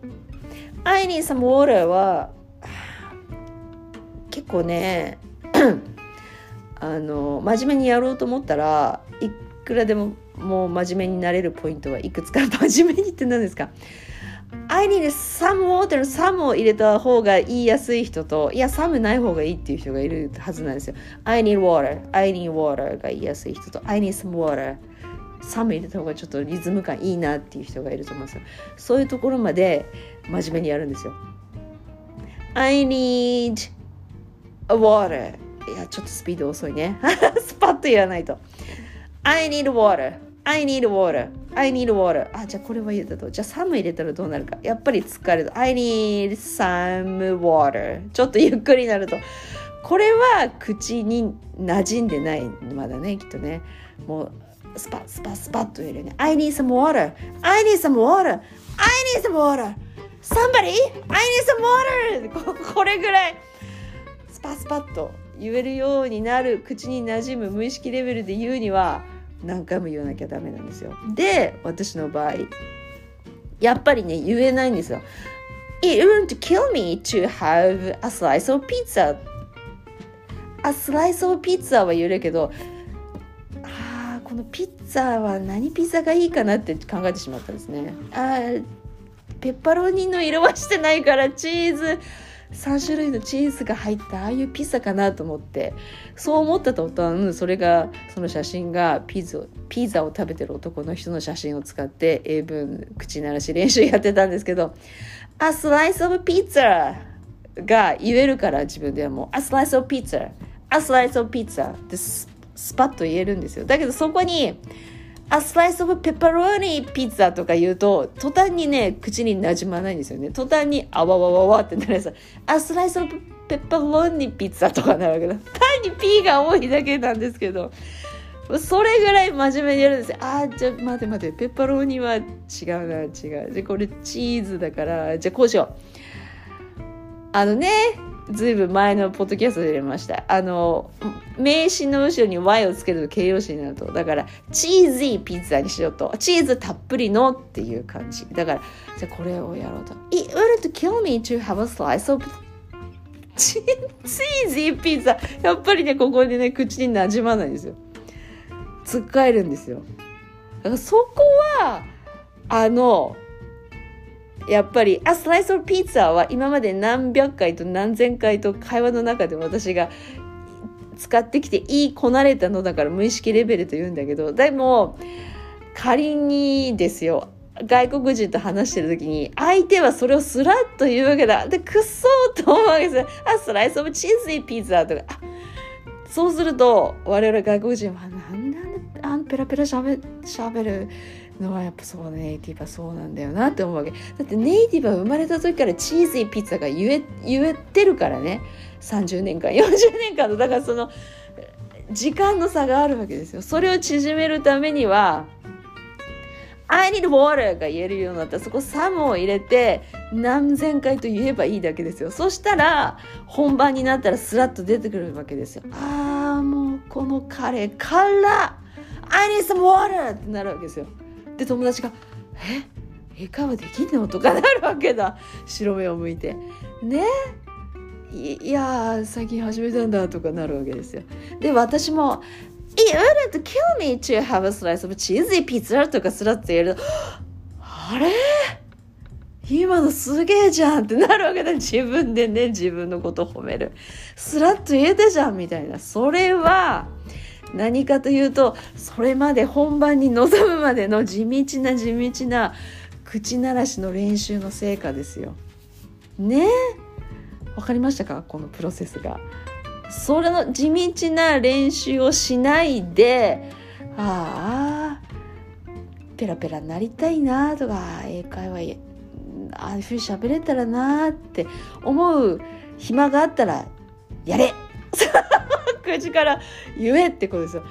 I need some water は 結構ねあの真面目にやろうと思ったらいくらでももう真面目になれるポイントはいくつか真面目にって何ですか？I need some water some を入れた方が言いやすい人といや some ない方がいいっていう人がいるはずなんですよ。I need water I need water が言いやすい人と I need some water サム入れた方がちょっとリズム感いいなっていう人がいると思うんです。よそういうところまで真面目にやるんですよ。I need water. いやちょっとスピード遅いね。スパッと言わないと。I need water. I need water. I need water. あじゃあこれは言えたと。じゃあサム入れたらどうなるか。やっぱり疲れる。I need some water. ちょっとゆっくりになると。これは口に馴染んでないまだねきっとね。もうスパッスパッスパッと言えるね。I need some water. I need some water. I need some water. Somebody? I need some water! これぐらい。スパスパッと。言えるようになる口に馴染む無意識レベルで言うには何回も言わなきゃダメなんですよ。で私の場合やっぱりね言えないんですよ。It wouldn't kill me to have a slice of pizza. A slice of pizza は言えるけどあこのピッツァは何ピザがいいかなって考えてしまったんですね。あペッパロニの色はしてないからチーズ3種類のチーズが入ったああいうピザかなと思って。そう思った途端それがその写真がピザピザを食べてる男の人の写真を使って英文口ならし練習やってたんですけど「A slice of pizza」が言えるから自分ではもう「A slice of pizza」「A slice of pizza」ってスパッと言えるんですよ。だけどそこに「a slice of pepperoni ピザとか言うと、途端にね、口に馴染まないんですよね。途端に、あわわわわってなるさ、a slice of pepperoni ピザとかなるわけだ。単に P が多いだけなんですけど、それぐらい真面目にやるんですよ。あ、じゃあ待て待て、ペッパローニは違うな、違う。じゃあこれチーズだから、じゃあこうしよう。あのね、ずいぶん前のポッドキャストで入れました。あの、名詞の後ろに Y をつけると形容詞になると。だから、チーズーピッツァにしようと。チーズたっぷりのっていう感じ。だから、じゃこれをやろうと。It wouldn't kill me to have a slice of チーズーピッツァ。やっぱりね、ここでね、口になじまないんですよ。つっかえるんですよ。だからそこは、あの、やっぱり「あスライスオブピッツァ」は今まで何百回と何千回と会話の中で私が使ってきていいこなれたのだから無意識レベルと言うんだけどでも仮にですよ外国人と話してる時に相手はそれをスラッと言うわけだ。でくっそーと思うわけですよ。あスライスオブチーズイピザとか。そうすると我々外国人はなんであんペラペラしゃべしゃべる。のはやっぱそうネイティブはそうなんだよなって思うわけ。だってネイティブは生まれた時からチーズイピッツァが言え言えてるからね。30年間40年間のだからその時間の差があるわけですよ。それを縮めるためには I need water が言えるようになった。らそこサムを入れて何千回と言えばいいだけですよ。そしたら本番になったらスラッと出てくるわけですよ。ああもうこのカレー辛 I need some water ってなるわけですよ。で友達が「え？英会話できんの?」とかなるわけだ。白目を向いて。ね？いや最近始めたんだとかなるわけですよ。で私も It wouldn't kill me to have a slice of cheesy pizza とかスラッと言える あれ？今のすげえじゃん！ってなるわけだ。自分でね自分のこと褒める。スラッと言えたじゃんみたいな。それは何かというとそれまで本番に臨むまでの地道な地道な口慣らしの練習の成果ですよ。ね？わかりましたか？このプロセスが。それの地道な練習をしないでああペラペラなりたいなとか英会話ああいうふうに喋れたらなって思う暇があったらやれ口から言えってことですよ。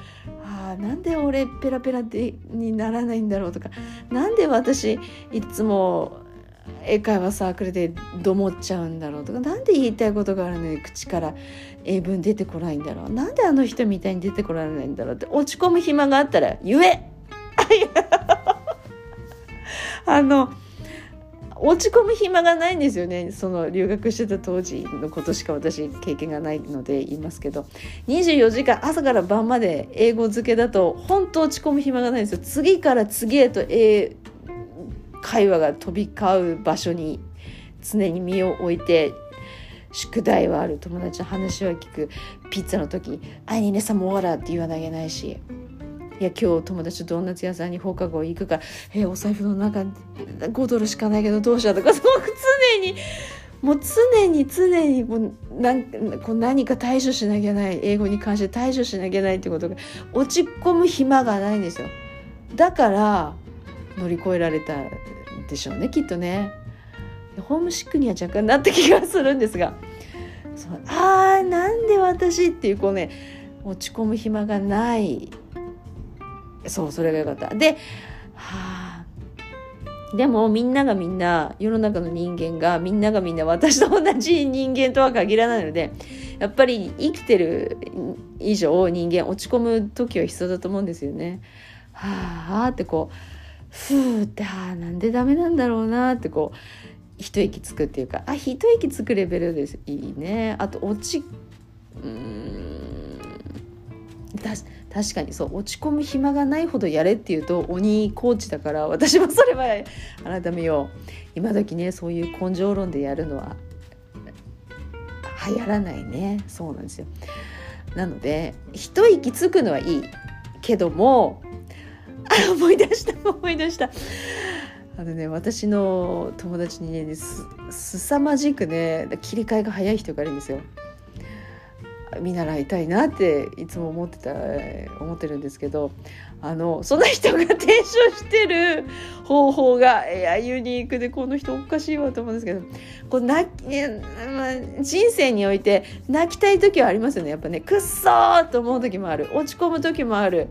ああなんで俺ペラペラでにならないんだろうとか。なんで私いつも英会話サークルでどもっちゃうんだろうとか。何で言いたいことがあるのに口から英文出てこないんだろう。なんであの人みたいに出てこられないんだろうって。落ち込む暇があったら言え。あの落ち込む暇がないんですよね。その留学してた当時のことしか私経験がないので言いますけど。24時間朝から晩まで英語漬けだと本当落ち込む暇がないんですよ。次から次へと英会話が飛び交う場所に常に身を置いて宿題はある。友達の話は聞く。ピッツァの時「I need some water」って言わなきゃいけないし。いや今日友達とドーナツ屋さんに放課後行くから「えお財布の中5ドルしかないけどどうしよう」とかそう常にもう常に常にこうなんこう何か対処しなきゃない英語に関して対処しなきゃないってことが落ち込む暇がないんですよ。だから乗り越えられたでしょうねきっとね。ホームシックには若干なった気がするんですがそうあーなんで私っていうこうね落ち込む暇がないそうそれがよかった。ではあ。でもみんながみんな世の中の人間がみんながみんな私と同じ人間とは限らないのでやっぱり生きてる以上人間落ち込む時は必要だと思うんですよね。はあってこうふーってあなんでダメなんだろうなってこう一息つくっていうかあ一息つくレベルです。いいね。あと落ちうん。確かにそう落ち込む暇がないほどやれっていうと鬼コーチだから 私もそれは改めよう。今時ねそういう根性論でやるのは流行らないね。そうなんですよ。なので一息つくのはいい。けどもあ思い出した 思い出した。あのね私の友達にねすさまじくね切り替えが早い人がいるんですよ。見習いたいなっていつも思ってた思ってるんですけどあのその人が提唱してる方法がいやユニークでこの人おかしいわと思うんですけどこう泣き、まあ、人生において泣きたい時はありますよね。やっぱねくっそーと思う時もある。落ち込む時もある。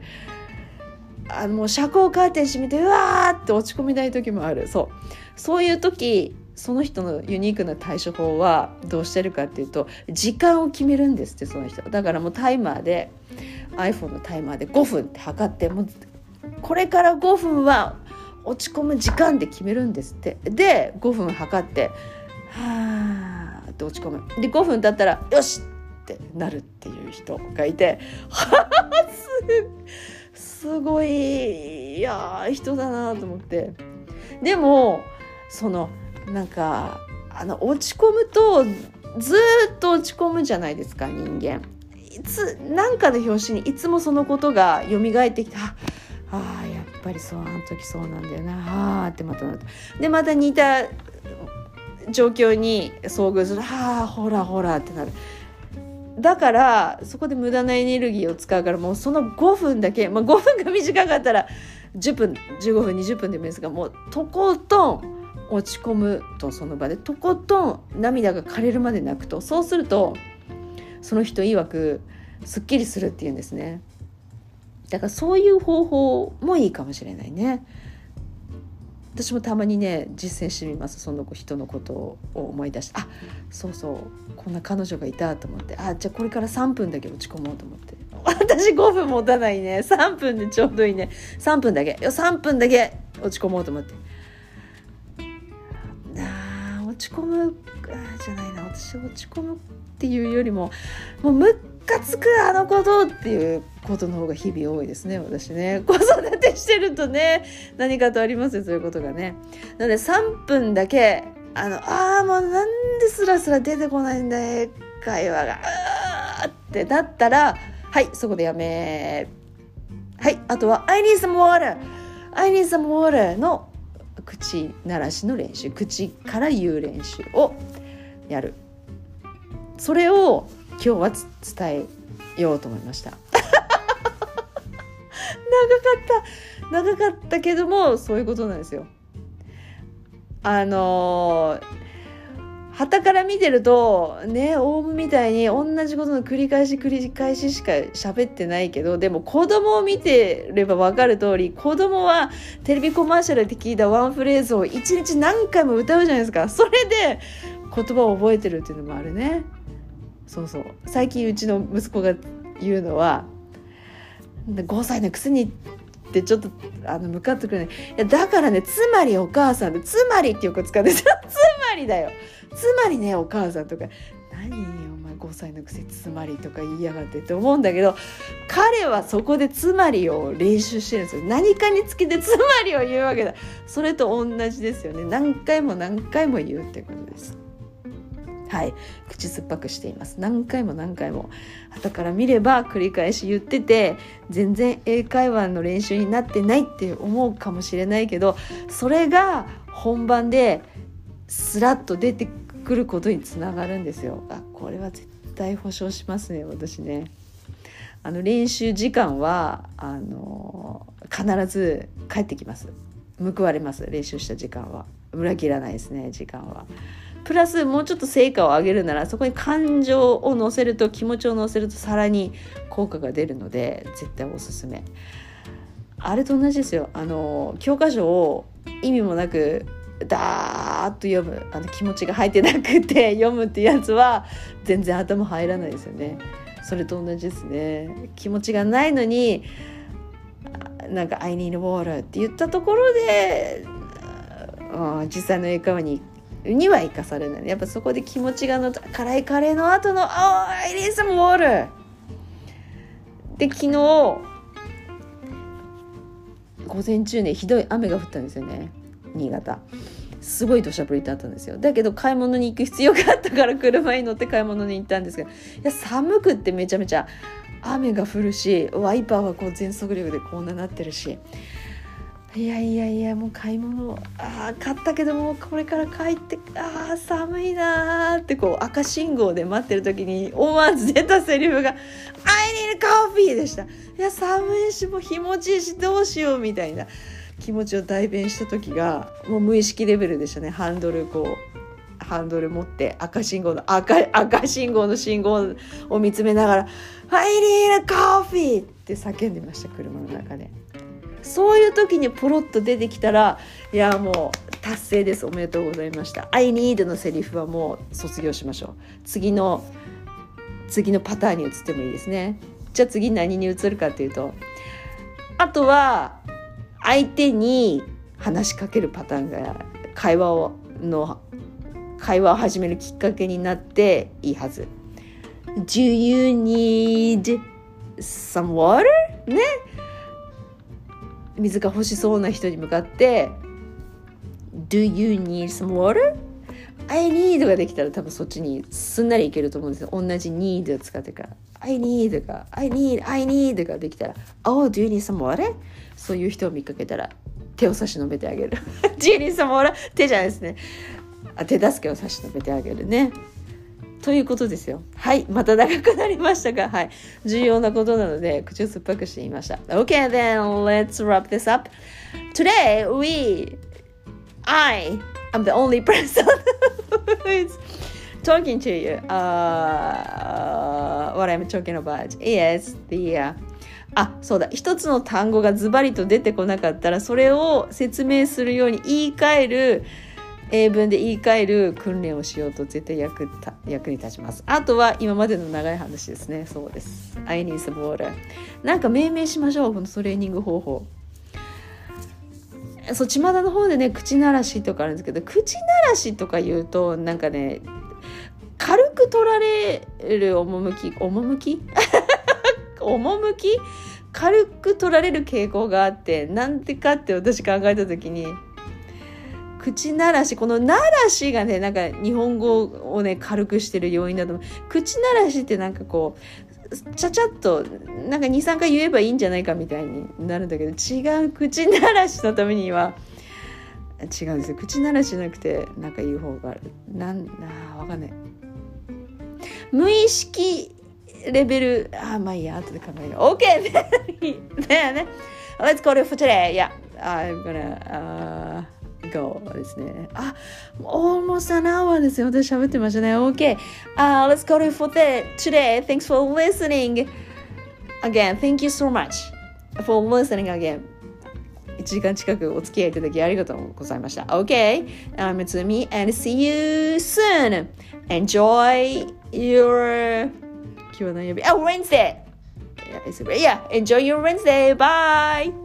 あのもう遮光カーテン閉めてうわーって落ち込みたい時もある。そう。そういう時その人のユニークな対処法はどうしてるかっていうと時間を決めるんですってその人だからもうタイマーで iPhone のタイマーで5分って測ってもうこれから5分は落ち込む時間で決めるんですって。で5分測ってはーって落ち込む。で5分経ったらよしってなるっていう人がいてはあすすごいいや人だなと思って。でもそのなんかあの落ち込むとずっと落ち込むじゃないですか人間。いつ何かの表紙にいつもそのことが蘇ってきてああやっぱりそうあの時そうなんだよなあってまたなってでまた似た状況に遭遇するああほらほらってなるだからそこで無駄なエネルギーを使うからもうその5分だけ、まあ、5分が短かったら10分15分20分でもいいですがもうとことん落ち込むとその場でとことん涙が枯れるまで泣くとそうするとその人曰くすっきりするっていうんですね。だからそういう方法もいいかもしれないね。私もたまにね実践してみます。その人のことを思い出してあそうそうこんな彼女がいたと思ってあじゃあこれから3分だけ落ち込もうと思って。私5分持たないね。3分でちょうどいいね。3分だけ。3分だけ落ち込もうと思って。落ち込むじゃないな私落ち込むっていうよりももうムカつくあのことっていうことの方が日々多いですね私ね。子育てしてるとね何かとありますよそういうことがね。なので3分だけあのああもうなんですらすら出てこないんだ英会話があってだったらはいそこでやめはいあとは「I need some water」「I need some water」の口鳴らしの練習口から言う練習をやる。それを今日は伝えようと思いました。長かった。長かったけどもそういうことなんですよ。あの旗から見てるとねオウムみたいに同じことの繰り返し繰り返ししか喋ってないけどでも子供を見てれば分かる通り子供はテレビコマーシャルで聞いたワンフレーズを一日何回も歌うじゃないですか。それで言葉を覚えてるっていうのもあるね。そうそう。最近うちの息子が言うのは5歳のくせにってちょっとあの向かってくるねい。やだからねつまりお母さんでつまりってよく使うんですよつまりだよ。つまりねお母さんとか何お前5歳のくせつまりとか言いやがってって思うんだけど彼はそこでつまりを練習してるんですよ。何かにつけて つまりを言うわけだ。それと同じですよね。何回も何回も言うってことです。はい。口酸っぱくしています。何回も何回も。後から見れば繰り返し言ってて全然英会話の練習になってないって思うかもしれないけどそれが本番でスラッと出てくることにつながるんですよ。あこれは絶対保証しますね私ね。あの練習時間はあの必ず帰ってきます。報われます練習した時間は。裏切らないですね時間は。プラスもうちょっと成果を上げるならそこに感情を乗せると気持ちを乗せるとさらに効果が出るので絶対おすすめ。あれと同じですよ。あの教科書を意味もなくダーッと読むあの気持ちが入ってなくて 読むってやつは全然頭入らないですよね。それと同じですね。気持ちがないのになんか「I need water」って言ったところで実際の英会話にには生かされない。やっぱそこで気持ちがの辛いカレーの後の「Oh, I need some water」で昨日午前中ねひどい雨が降ったんですよね。新潟。すごい土砂降りだったんですよ。だけど買い物に行く必要があったから車に乗って買い物に行ったんですけどいや寒くってめちゃめちゃ雨が降るしワイパーはこう全速力でこんななってるしいやいやいやもう買い物。ああ買ったけどもこれから帰ってああ寒いなーってこう赤信号で待ってる時に思わず出たセリフが「I need coffee」でした。いや寒いしもう日持ちいいしどうしようみたいな。気持ちを代弁した時がもう無意識レベルでしたね。ハンドルこうハンドル持って赤信号の赤赤信号の信号を見つめながら「I need coffee」って叫んでました車の中で。そういう時にポロッと出てきたらいやもう達成です。おめでとうございました「I need」のセリフはもう卒業しましょう。次の次のパターンに移ってもいいですね。じゃあ次何に移るかというとあとは相手に話しかけるパターンが会話をの会話を始めるきっかけになっていいはず。Do you need some water? ね。水が欲しそうな人に向かって「Do you need some water? I need ができたら多分そっちにすんなりいけると思うんですよ。同じ need を使ってから。I need が I need, I need ができたら Oh, do you need some water? そういう人を見かけたら手を差し伸べてあげる。do you need some water? 手じゃないですね。あ手助けを差し伸べてあげるね。ということですよ。はい。また長くなりましたが、はい。重要なことなので、口を酸っぱくして言いました。Okay, then let's wrap this up. Today, we, I am the only person who is talking to you. Uh, what I'm talking about is the、uh, あそうだ一つの単語がズバリと出てこなかったらそれを説明するように言い換える英文で言い換える訓練をしようと絶対役役に立ちます。あとは今までの長い話ですね。そうです。I need some water. なんか命名しましょう、このトレーニング方法。そう、巷の方でね、口ならしとかあるんですけど、口ならしとか言うと、なんかね、軽く取られる趣、趣？趣？軽く取られる傾向があって、なんでかって私考えた時に、口ならし、このならしがね、なんか日本語をね、軽くしてる要因だと思う。口ならしってなんかこう、ちゃちゃっと、なんか2、3回言えばいいんじゃないかみたいになるんだけど、違う口ならしのためには、違うんですよ。口ならしじゃなくて、なんか言う方がある。なん、あわかんない。無意識レベル、あ、まあいいや、後で考えよう。OK! ねね。Let's go to for today. Yeah, I'm gonna, uh, go ですね。あ、almost an hour ですよ。私喋ってましたね。OK. Uh, let's go to for today. Thanks for listening. Again, thank you so much for listening again. 1時間近くお付き合いいただきありがとうございました。OK. I'm Tsumi and see you soon. Enjoy your 今日は何曜日あ、Wednesday! Yeah, yeah, enjoy your Wednesday! Bye!